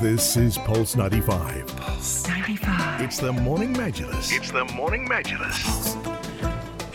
This is Pulse 95. Pulse 95. It's the Morning Majlis. It's the Morning Majlis.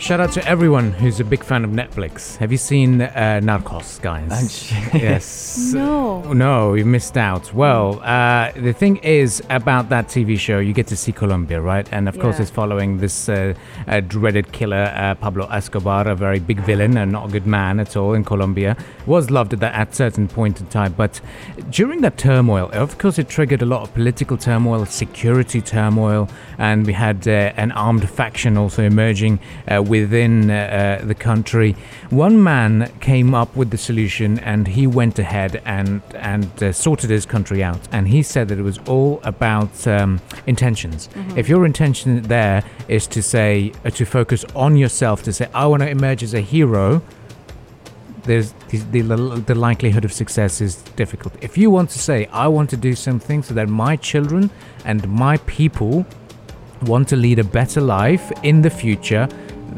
Shout out to everyone who's a big fan of Netflix. Have you seen uh, Narcos, guys? yes. No. No, you missed out. Well, uh, the thing is about that TV show, you get to see Colombia, right? And of course, it's following this uh, uh, dreaded killer, uh, Pablo Escobar, a very big villain and not a good man at all in Colombia. Was loved at that at certain point in time, but during that turmoil, of course, it triggered a lot of political turmoil, security turmoil, and we had uh, an armed faction also emerging uh, within uh, uh, the country. One man came up with the solution, and he went ahead and and uh, sorted his country out. And he said that it was all about um, intentions. If your intention there is to say uh, to focus on yourself, to say I want to emerge as a hero, there's the, the, the likelihood of success is difficult. If you want to say, I want to do something so that my children and my people want to lead a better life in the future,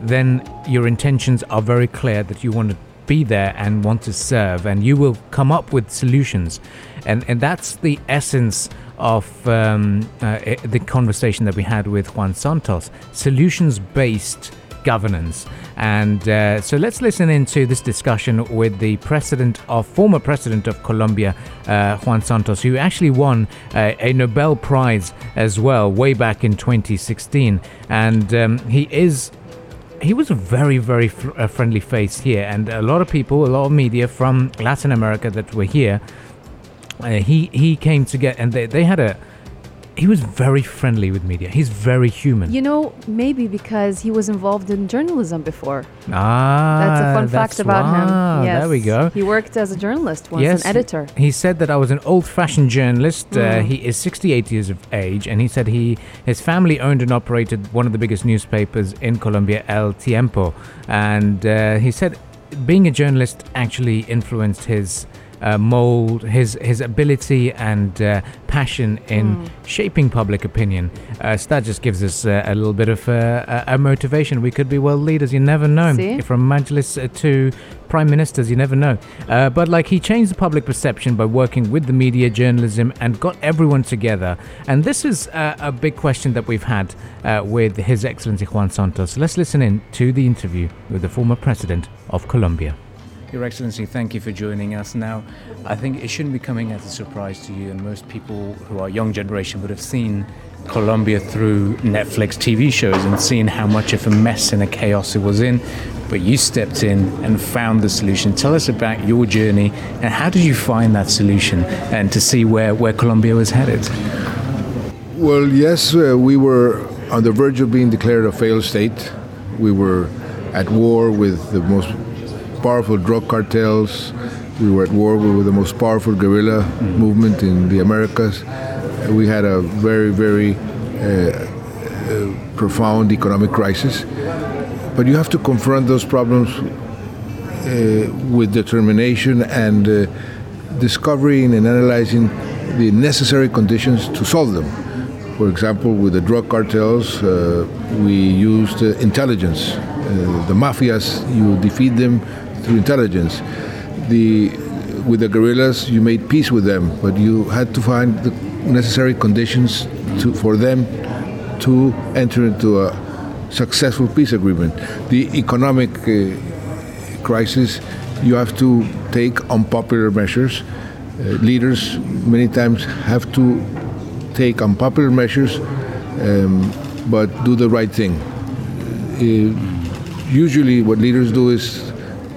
then your intentions are very clear that you want to be there and want to serve, and you will come up with solutions. And, and that's the essence of um, uh, the conversation that we had with Juan Santos solutions based governance. And uh, so let's listen into this discussion with the president of former president of Colombia, uh, Juan Santos, who actually won uh, a Nobel Prize as well way back in 2016. And um, he is he was a very very fr- uh, friendly face here and a lot of people a lot of media from latin america that were here uh, he he came to get and they, they had a he was very friendly with media he's very human You know, maybe because he was involved in journalism before. ah That's a fun fact about wow, him. Yes. there we go He worked as a journalist once, Yes, an editor. He said that I was an old-fashioned journalist. Uh, Mm. he is 68 years of age, and he said he his family owned and operated one of the biggest newspapers in Colombia, El Tiempo. And uh, he said being a journalist actually influenced his uh, mold, his his ability and uh, passion in Mm. shaping public opinion. Uh, so that just gives us uh, a little bit of uh, a, motivation. We could be world leaders. You never know. See? From Majlis uh, to prime ministers, you never know. Uh, but like he changed the public perception by working with the media, journalism, and got everyone together. And this is uh, a big question that we've had uh, with His Excellency Juan Santos. Let's listen in to the interview with the former president of Colombia. Your Excellency, thank you for joining us. Now, I think it shouldn't be coming as a surprise to you, and most people who are young generation would have seen Colombia through Netflix TV shows and seen how much of a mess and a chaos it was in. But you stepped in and found the solution. Tell us about your journey and how did you find that solution and to see where, where Colombia was headed? Well, yes, uh, we were on the verge of being declared a failed state. We were at war with the most powerful drug cartels. We were at war with the most powerful guerrilla movement in the Americas. We had a very, very uh, uh, profound economic crisis. But you have to confront those problems uh, with determination and uh, discovering and analyzing the necessary conditions to solve them. For example, with the drug cartels, uh, we used uh, intelligence. Uh, the mafias, you defeat them through intelligence. The, with the guerrillas, you made peace with them, but you had to find the necessary conditions to, for them to enter into a successful peace agreement. The economic uh, crisis, you have to take unpopular measures. Uh, leaders many times have to take unpopular measures, um, but do the right thing. Uh, usually, what leaders do is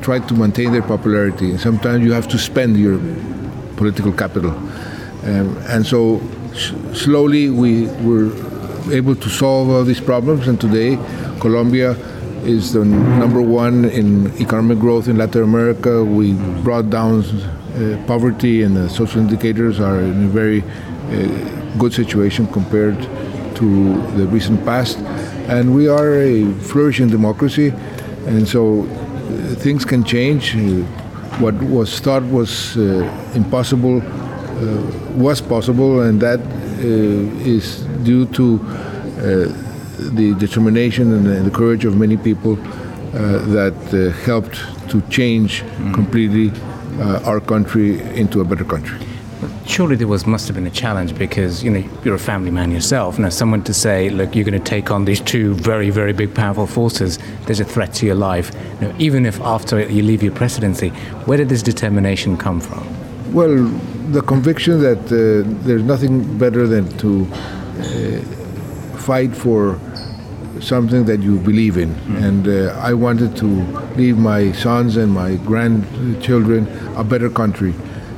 try to maintain their popularity, sometimes you have to spend your political capital. Um, and so, slowly, we were able to solve all these problems, and today, Colombia is the number one in economic growth in Latin America. We brought down uh, poverty, and the social indicators are in a very uh, good situation compared to the recent past. And we are a flourishing democracy, and so things can change. Uh, what was thought was uh, impossible uh, was possible, and that uh, is due to uh, the determination and the, courage of many people uh, that uh, helped to change completely uh, our country into a better country. Surely there was must have been a challenge because you know you're a family man yourself. Now, someone to say, "Look, you're going to take on these two very, very big, powerful forces." There's a threat to your life. You know, even if after you leave your presidency, where did this determination come from? Well, the conviction that uh, there's nothing better than to uh, fight for something that you believe in. Mm. And uh, I wanted to leave my sons and my grandchildren a better country.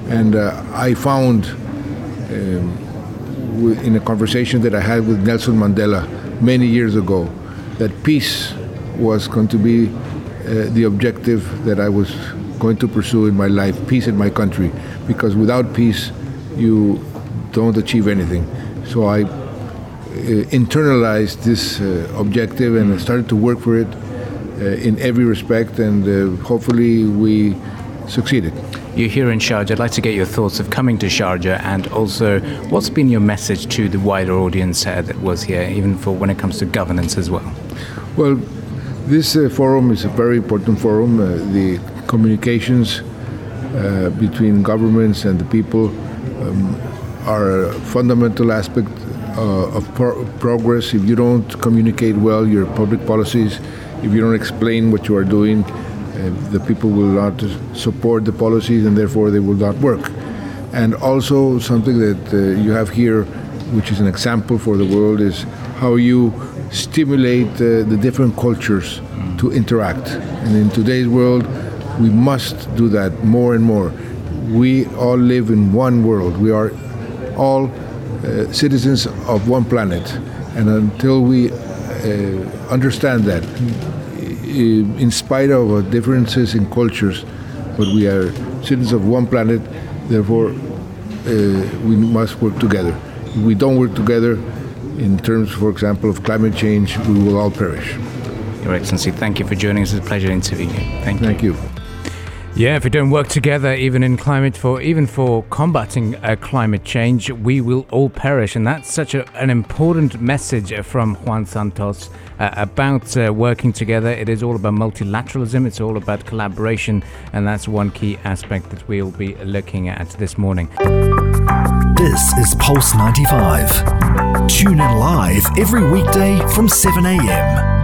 And uh, I found um, in a conversation that I had with Nelson Mandela many years ago that peace was going to be uh, the objective that I was going to pursue in my life peace in my country. Because without peace, you don't achieve anything. So I uh, internalized this uh, objective and started to work for it uh, in every respect, and hopefully we succeeded. You're here in Sharjah. I'd like to get your thoughts of coming to Sharjah and also what's been your message to the wider audience uh, that was here, even for when it comes to governance as well? Well, this uh, forum is a very important forum. Uh, the communications between governments and the people um, are a fundamental aspect uh, of pro- progress. If you don't communicate well your public policies, if you don't explain what you are doing, uh, the people will not support the policies and therefore they will not work. And also, something that uh, you have here, which is an example for the world, is how you stimulate uh, the different cultures to interact. And in today's world, we must do that more and more. We all live in one world. We are all uh, citizens of one planet. And until we uh, understand that, in spite of uh, differences in cultures, but we are citizens of one planet, therefore we must work together. If we don't work together, in terms, for example, of climate change, we will all perish. Your Excellency, thank you for joining us. It's a pleasure interviewing you. Thank you. Thank you. Yeah, if we don't work together, even in climate for even for combating uh, climate change, we will all perish, and that's such a, an important message from Juan Santos uh, about uh, working together. It is all about multilateralism. It's all about collaboration, and that's one key aspect that we'll be looking at this morning. This is Pulse 95. Tune in live every weekday from 7 a.m.